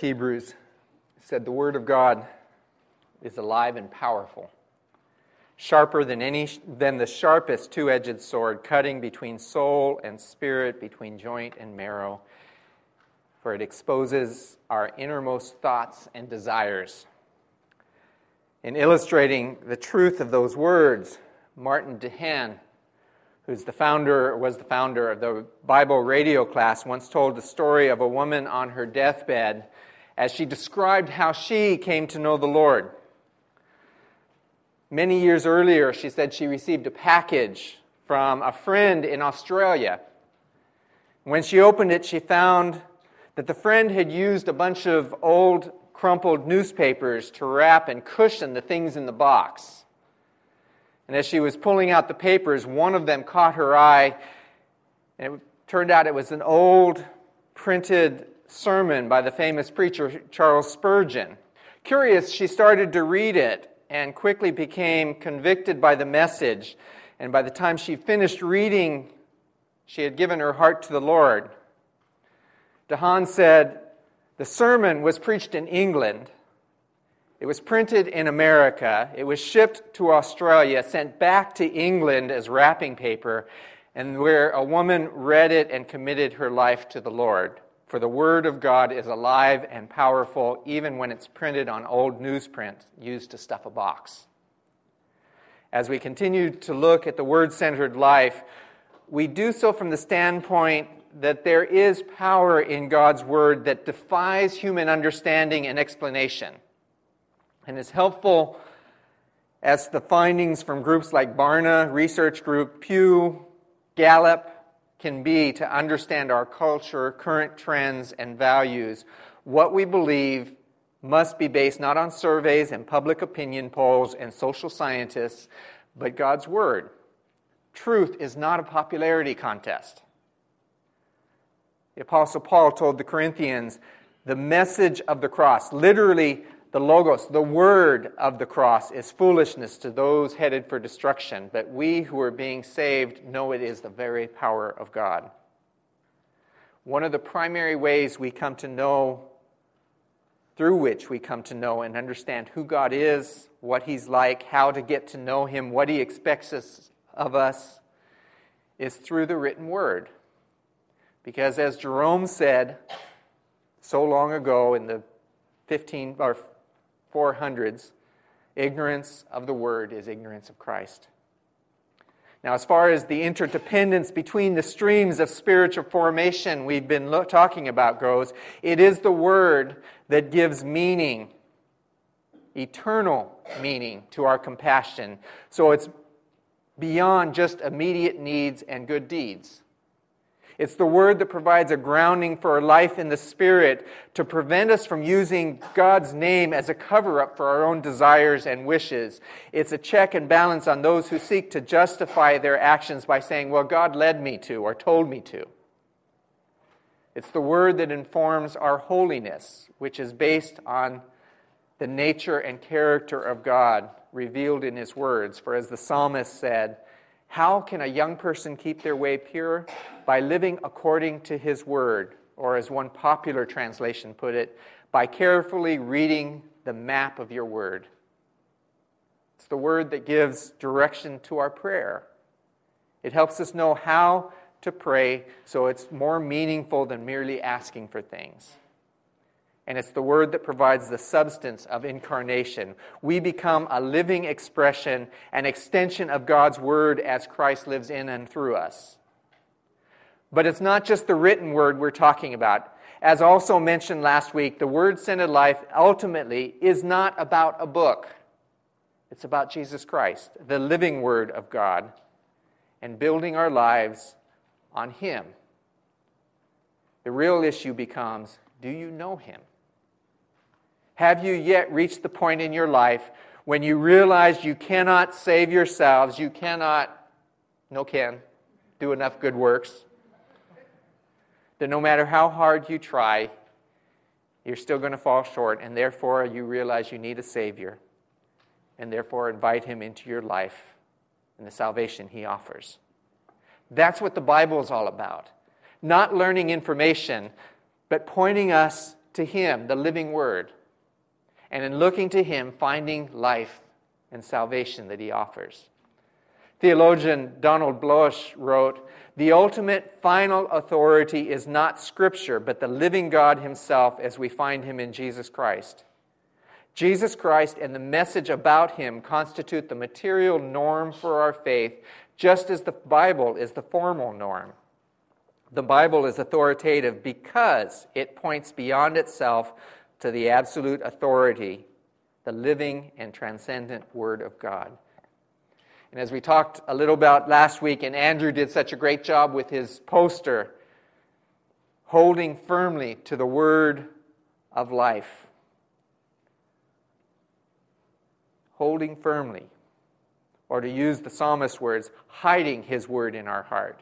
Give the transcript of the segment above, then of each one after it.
Hebrews said, The Word of God is alive and powerful, sharper than, any, than the sharpest two edged sword, cutting between soul and spirit, between joint and marrow, for it exposes our innermost thoughts and desires. In illustrating the truth of those words, Martin DeHaan, who's the founder, was the founder of the Bible radio class, once told the story of a woman on her deathbed as she described how she came to know the Lord. Many years earlier, she said she received a package from a friend in Australia. When she opened it, she found that the friend had used a bunch of old crumpled newspapers to wrap and cushion the things in the box. And as she was pulling out the papers, one of them caught her eye, and it turned out it was an old printed sermon by the famous preacher Charles Spurgeon. Curious, she started to read it and quickly became convicted by the message. And by the time she finished reading, she had given her heart to the Lord. DeHaan said, The sermon was preached in England. It was printed in America. It was shipped to Australia, sent back to England as wrapping paper, and where a woman read it and committed her life to the Lord. For the Word of God is alive and powerful, even when it's printed on old newsprint used to stuff a box. As we continue to look at the Word centered life, we do so from the standpoint that there is power in God's Word that defies human understanding and explanation, and is helpful as the findings from groups like Barna Research Group, Pew, Gallup, can be to understand our culture, current trends, and values. What we believe must be based not on surveys and public opinion polls and social scientists, but God's Word. Truth is not a popularity contest. The Apostle Paul told the Corinthians the message of the cross, literally, the Logos, the word of the cross, is foolishness to those headed for destruction, but we who are being saved know it is the very power of God. One of the primary ways we come to know, through which we come to know and understand who God is, what He's like, how to get to know Him, what He expects us, of us, is through the written word. Because as Jerome said so long ago in the 15 or 400s, ignorance of the word is ignorance of Christ. Now, as far as the interdependence between the streams of spiritual formation we've been lo- talking about goes, it is the word that gives meaning, eternal meaning, to our compassion. So it's beyond just immediate needs and good deeds. It's the word that provides a grounding for our life in the Spirit to prevent us from using God's name as a cover up for our own desires and wishes. It's a check and balance on those who seek to justify their actions by saying, Well, God led me to or told me to. It's the word that informs our holiness, which is based on the nature and character of God revealed in His words. For as the psalmist said, how can a young person keep their way pure? By living according to his word, or as one popular translation put it, by carefully reading the map of your word. It's the word that gives direction to our prayer. It helps us know how to pray so it's more meaningful than merely asking for things and it's the word that provides the substance of incarnation. We become a living expression, an extension of God's word as Christ lives in and through us. But it's not just the written word we're talking about. As also mentioned last week, the word centered life ultimately is not about a book. It's about Jesus Christ, the living word of God, and building our lives on Him. The real issue becomes do you know Him? Have you yet reached the point in your life when you realize you cannot save yourselves, you cannot, no can, do enough good works? That no matter how hard you try, you're still going to fall short, and therefore you realize you need a Savior, and therefore invite Him into your life and the salvation He offers. That's what the Bible is all about. Not learning information, but pointing us to Him, the living Word, and in looking to Him, finding life and salvation that He offers. Theologian Donald Bloesch wrote The ultimate final authority is not Scripture, but the living God Himself as we find Him in Jesus Christ. Jesus Christ and the message about Him constitute the material norm for our faith, just as the Bible is the formal norm. The Bible is authoritative because it points beyond itself to the absolute authority, the living and transcendent Word of God. And as we talked a little about last week, and Andrew did such a great job with his poster, holding firmly to the word of life. Holding firmly. Or to use the psalmist's words, hiding his word in our heart.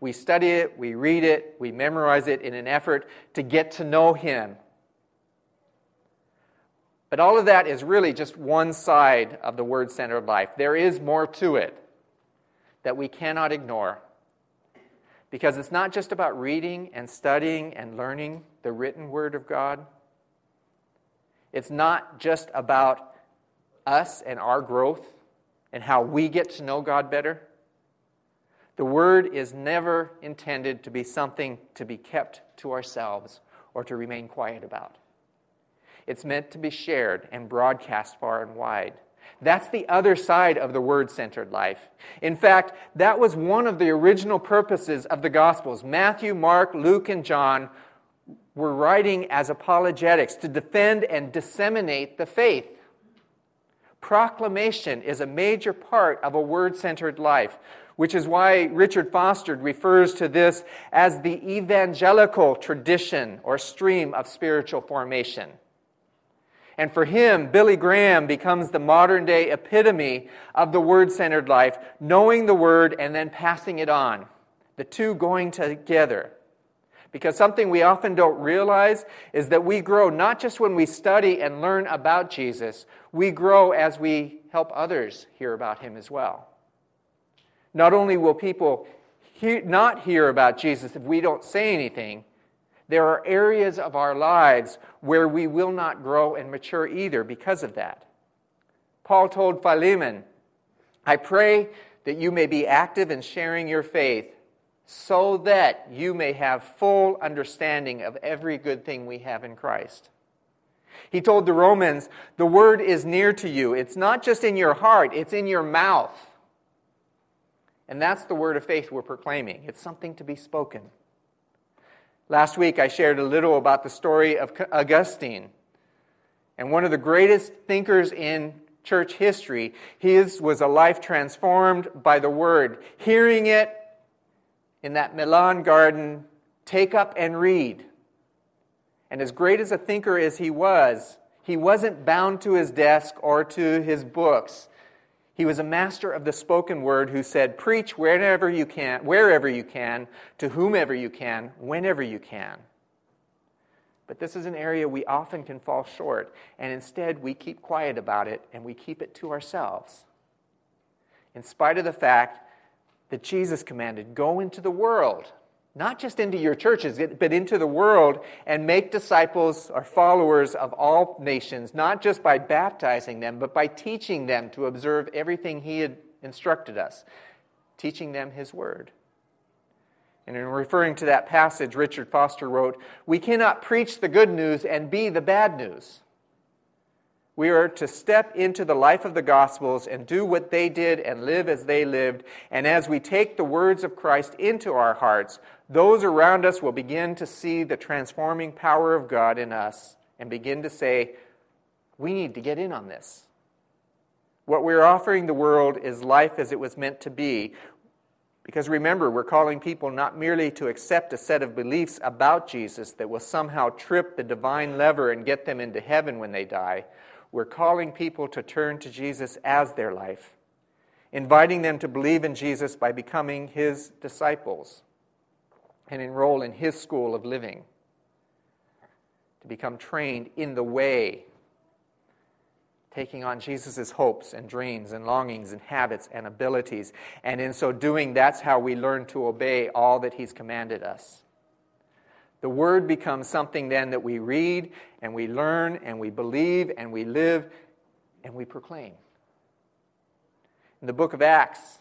We study it, we read it, we memorize it in an effort to get to know him but all of that is really just one side of the word centered life. There is more to it that we cannot ignore. Because it's not just about reading and studying and learning the written word of God. It's not just about us and our growth and how we get to know God better. The word is never intended to be something to be kept to ourselves or to remain quiet about. It's meant to be shared and broadcast far and wide. That's the other side of the word centered life. In fact, that was one of the original purposes of the Gospels. Matthew, Mark, Luke, and John were writing as apologetics to defend and disseminate the faith. Proclamation is a major part of a word centered life, which is why Richard Foster refers to this as the evangelical tradition or stream of spiritual formation. And for him, Billy Graham becomes the modern day epitome of the word centered life, knowing the word and then passing it on. The two going together. Because something we often don't realize is that we grow not just when we study and learn about Jesus, we grow as we help others hear about him as well. Not only will people not hear about Jesus if we don't say anything, there are areas of our lives where we will not grow and mature either because of that. Paul told Philemon, I pray that you may be active in sharing your faith so that you may have full understanding of every good thing we have in Christ. He told the Romans, The word is near to you. It's not just in your heart, it's in your mouth. And that's the word of faith we're proclaiming. It's something to be spoken. Last week, I shared a little about the story of Augustine. And one of the greatest thinkers in church history, his was a life transformed by the word. Hearing it in that Milan garden, take up and read. And as great as a thinker as he was, he wasn't bound to his desk or to his books. He was a master of the spoken word who said, Preach wherever you can, wherever you can, to whomever you can, whenever you can. But this is an area we often can fall short, and instead we keep quiet about it and we keep it to ourselves. In spite of the fact that Jesus commanded, Go into the world not just into your churches, but into the world and make disciples or followers of all nations, not just by baptizing them, but by teaching them to observe everything He had instructed us, teaching them His Word. And in referring to that passage, Richard Foster wrote, We cannot preach the good news and be the bad news. We are to step into the life of the Gospels and do what they did and live as they lived. And as we take the words of Christ into our hearts, those around us will begin to see the transforming power of God in us and begin to say, we need to get in on this. What we're offering the world is life as it was meant to be. Because remember, we're calling people not merely to accept a set of beliefs about Jesus that will somehow trip the divine lever and get them into heaven when they die we're calling people to turn to Jesus as their life, inviting them to believe in Jesus by becoming his disciples and enroll in his school of living, to become trained in the way, taking on Jesus' hopes and dreams and longings and habits and abilities. And in so doing, that's how we learn to obey all that he's commanded us. The Word becomes something then that we read and we learn and we believe and we live and we proclaim. In the book of Acts,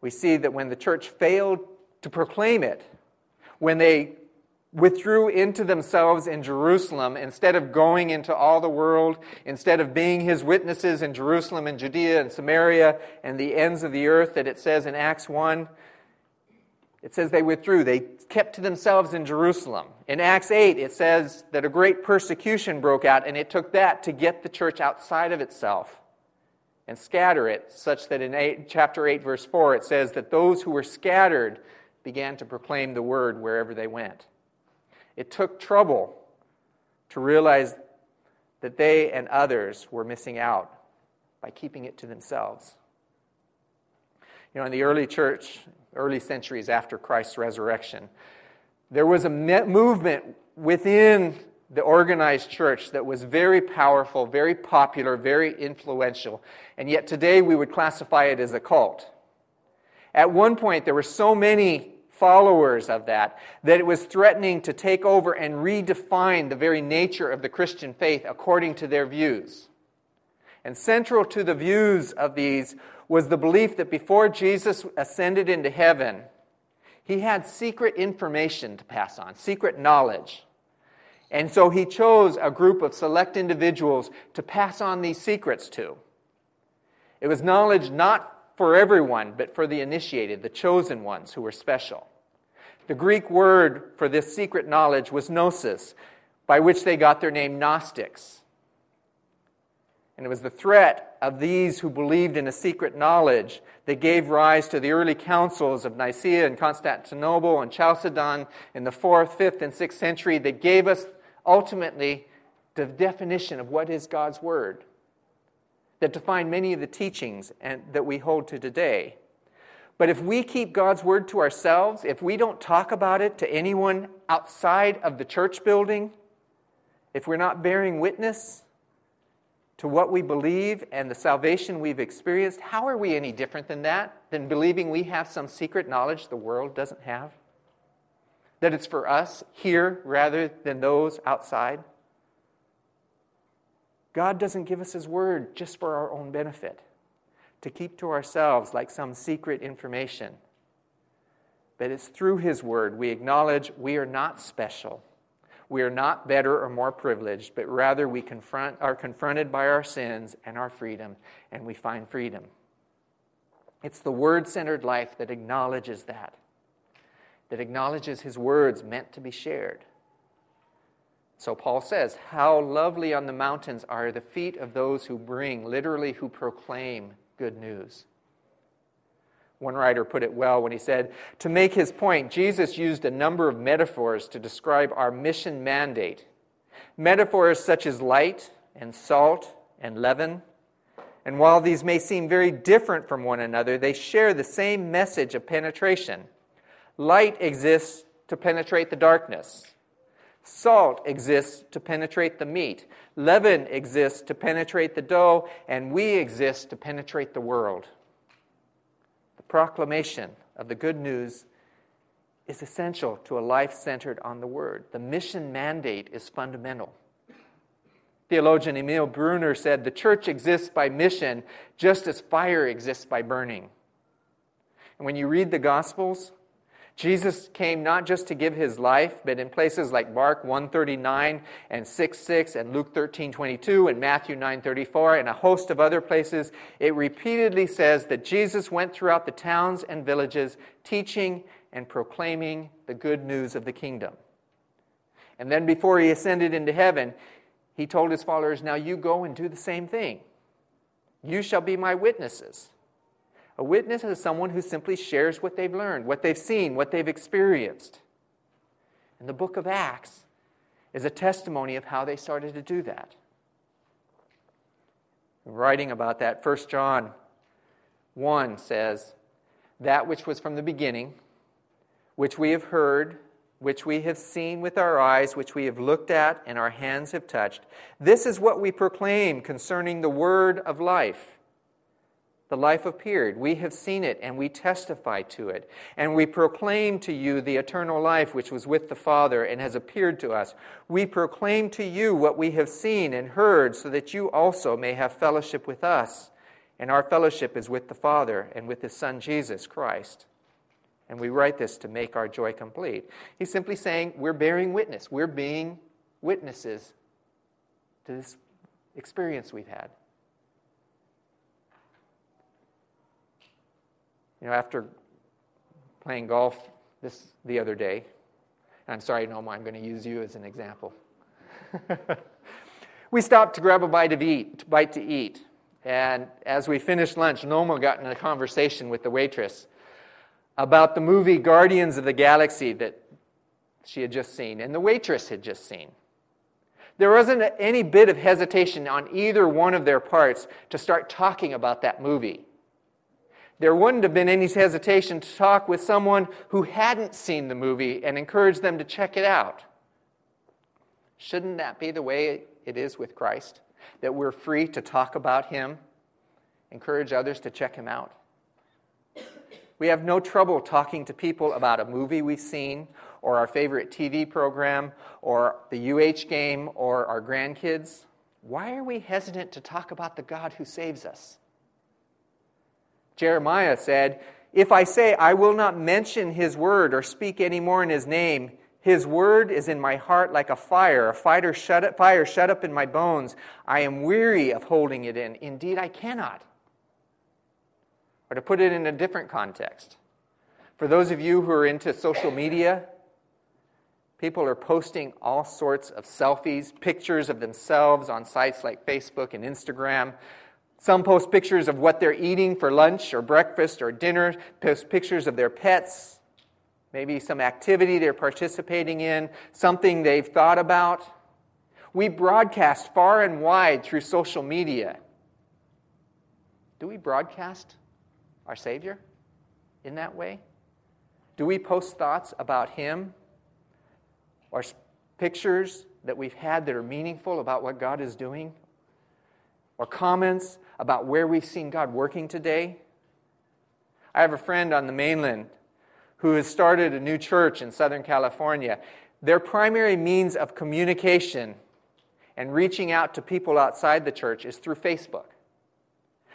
we see that when the church failed to proclaim it, when they withdrew into themselves in Jerusalem instead of going into all the world, instead of being his witnesses in Jerusalem and Judea and Samaria and the ends of the earth that it says in Acts 1. It says they withdrew. They kept to themselves in Jerusalem. In Acts 8, it says that a great persecution broke out, and it took that to get the church outside of itself and scatter it, such that in eight, chapter 8, verse 4, it says that those who were scattered began to proclaim the word wherever they went. It took trouble to realize that they and others were missing out by keeping it to themselves. You know, in the early church, early centuries after Christ's resurrection, there was a movement within the organized church that was very powerful, very popular, very influential, and yet today we would classify it as a cult. At one point, there were so many followers of that, that it was threatening to take over and redefine the very nature of the Christian faith according to their views. And central to the views of these was the belief that before Jesus ascended into heaven, he had secret information to pass on, secret knowledge. And so he chose a group of select individuals to pass on these secrets to. It was knowledge not for everyone, but for the initiated, the chosen ones who were special. The Greek word for this secret knowledge was gnosis, by which they got their name Gnostics. And it was the threat of these who believed in a secret knowledge that gave rise to the early councils of Nicaea and Constantinople and Chalcedon in the 4th, 5th, and 6th century that gave us ultimately the definition of what is God's Word that define many of the teachings and, that we hold to today. But if we keep God's word to ourselves, if we don't talk about it to anyone outside of the church building, if we're not bearing witness to what we believe and the salvation we've experienced, how are we any different than that? Than believing we have some secret knowledge the world doesn't have? That it's for us here rather than those outside? God doesn't give us His Word just for our own benefit, to keep to ourselves like some secret information. But it's through His Word we acknowledge we are not special. We are not better or more privileged, but rather we confront, are confronted by our sins and our freedom, and we find freedom. It's the word centered life that acknowledges that, that acknowledges His words meant to be shared. So Paul says, How lovely on the mountains are the feet of those who bring, literally, who proclaim good news. One writer put it well when he said, To make his point, Jesus used a number of metaphors to describe our mission mandate. Metaphors such as light and salt and leaven. And while these may seem very different from one another, they share the same message of penetration. Light exists to penetrate the darkness. Salt exists to penetrate the meat. Leaven exists to penetrate the dough, and we exist to penetrate the world. Proclamation of the good news is essential to a life centered on the Word. The mission mandate is fundamental. Theologian Emil Brunner said the church exists by mission just as fire exists by burning. And when you read the Gospels, Jesus came not just to give his life, but in places like Mark 139 and 6 6 and Luke 13 22 and Matthew 9 34 and a host of other places, it repeatedly says that Jesus went throughout the towns and villages teaching and proclaiming the good news of the kingdom. And then before he ascended into heaven, he told his followers, Now you go and do the same thing. You shall be my witnesses. A witness is someone who simply shares what they've learned, what they've seen, what they've experienced. And the book of Acts is a testimony of how they started to do that. Writing about that, 1 John 1 says, That which was from the beginning, which we have heard, which we have seen with our eyes, which we have looked at, and our hands have touched, this is what we proclaim concerning the word of life. The life appeared. We have seen it and we testify to it. And we proclaim to you the eternal life which was with the Father and has appeared to us. We proclaim to you what we have seen and heard so that you also may have fellowship with us. And our fellowship is with the Father and with his Son Jesus Christ. And we write this to make our joy complete. He's simply saying we're bearing witness. We're being witnesses to this experience we've had. You know, after playing golf this the other day, I'm sorry, Noma, I'm going to use you as an example. we stopped to grab a bite of eat, bite to eat. And as we finished lunch, Noma got in a conversation with the waitress about the movie Guardians of the Galaxy that she had just seen and the waitress had just seen. There wasn't any bit of hesitation on either one of their parts to start talking about that movie. There wouldn't have been any hesitation to talk with someone who hadn't seen the movie and encourage them to check it out. Shouldn't that be the way it is with Christ? That we're free to talk about Him, encourage others to check Him out? We have no trouble talking to people about a movie we've seen, or our favorite TV program, or the UH game, or our grandkids. Why are we hesitant to talk about the God who saves us? Jeremiah said, If I say, I will not mention his word or speak any more in his name, his word is in my heart like a fire, a fire shut up, fire shut up in my bones. I am weary of holding it in. Indeed, I cannot. Or to put it in a different context, for those of you who are into social media, people are posting all sorts of selfies, pictures of themselves on sites like Facebook and Instagram. Some post pictures of what they're eating for lunch or breakfast or dinner, post pictures of their pets, maybe some activity they're participating in, something they've thought about. We broadcast far and wide through social media. Do we broadcast our Savior in that way? Do we post thoughts about Him or pictures that we've had that are meaningful about what God is doing? Or comments about where we've seen God working today? I have a friend on the mainland who has started a new church in Southern California. Their primary means of communication and reaching out to people outside the church is through Facebook.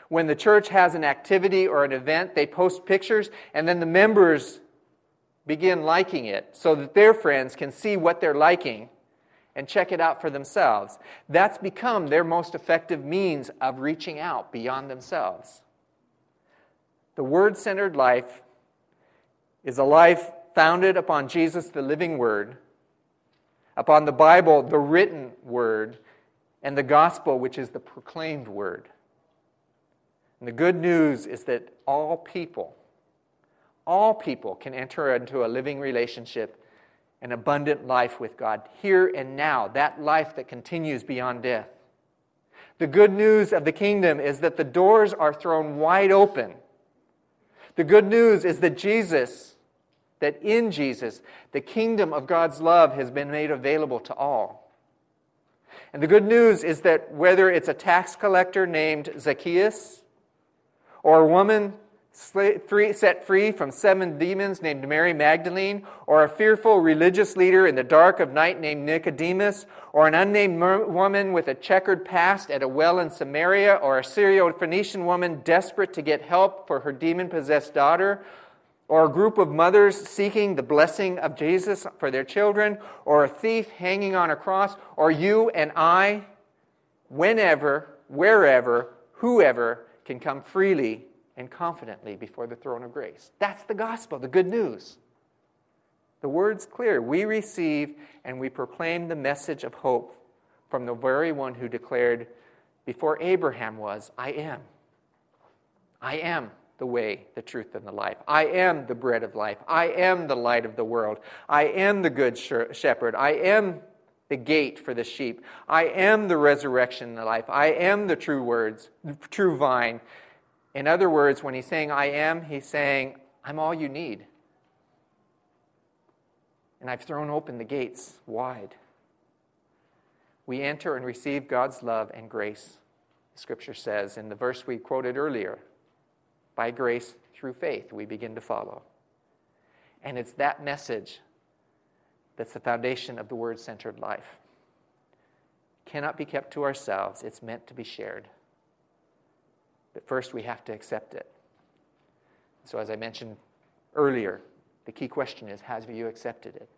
When the church has an activity or an event, they post pictures, and then the members begin liking it so that their friends can see what they're liking and check it out for themselves. That's become their most effective means of reaching out beyond themselves. The word centered life is a life founded upon Jesus, the living word, upon the Bible, the written word, and the gospel, which is the proclaimed word. And the good news is that all people, all people can enter into a living relationship, an abundant life with God here and now, that life that continues beyond death. The good news of the kingdom is that the doors are thrown wide open. The good news is that Jesus, that in Jesus, the kingdom of God's love has been made available to all. And the good news is that whether it's a tax collector named Zacchaeus, or a woman set free from seven demons named Mary Magdalene, or a fearful religious leader in the dark of night named Nicodemus, or an unnamed woman with a checkered past at a well in Samaria, or a Syro-Phoenician woman desperate to get help for her demon-possessed daughter, or a group of mothers seeking the blessing of Jesus for their children, or a thief hanging on a cross, or you and I, whenever, wherever, whoever, can come freely and confidently before the throne of grace. That's the gospel, the good news. The word's clear. We receive and we proclaim the message of hope from the very one who declared, Before Abraham was, I am. I am the way, the truth, and the life. I am the bread of life. I am the light of the world. I am the good shepherd. I am the gate for the sheep. I am the resurrection and the life. I am the true words, the true vine. In other words, when he's saying I am, he's saying, I'm all you need. And I've thrown open the gates wide. We enter and receive God's love and grace, the Scripture says in the verse we quoted earlier by grace through faith we begin to follow. And it's that message that's the foundation of the word centered life. Cannot be kept to ourselves, it's meant to be shared. But first, we have to accept it. So, as I mentioned earlier, the key question is Have you accepted it?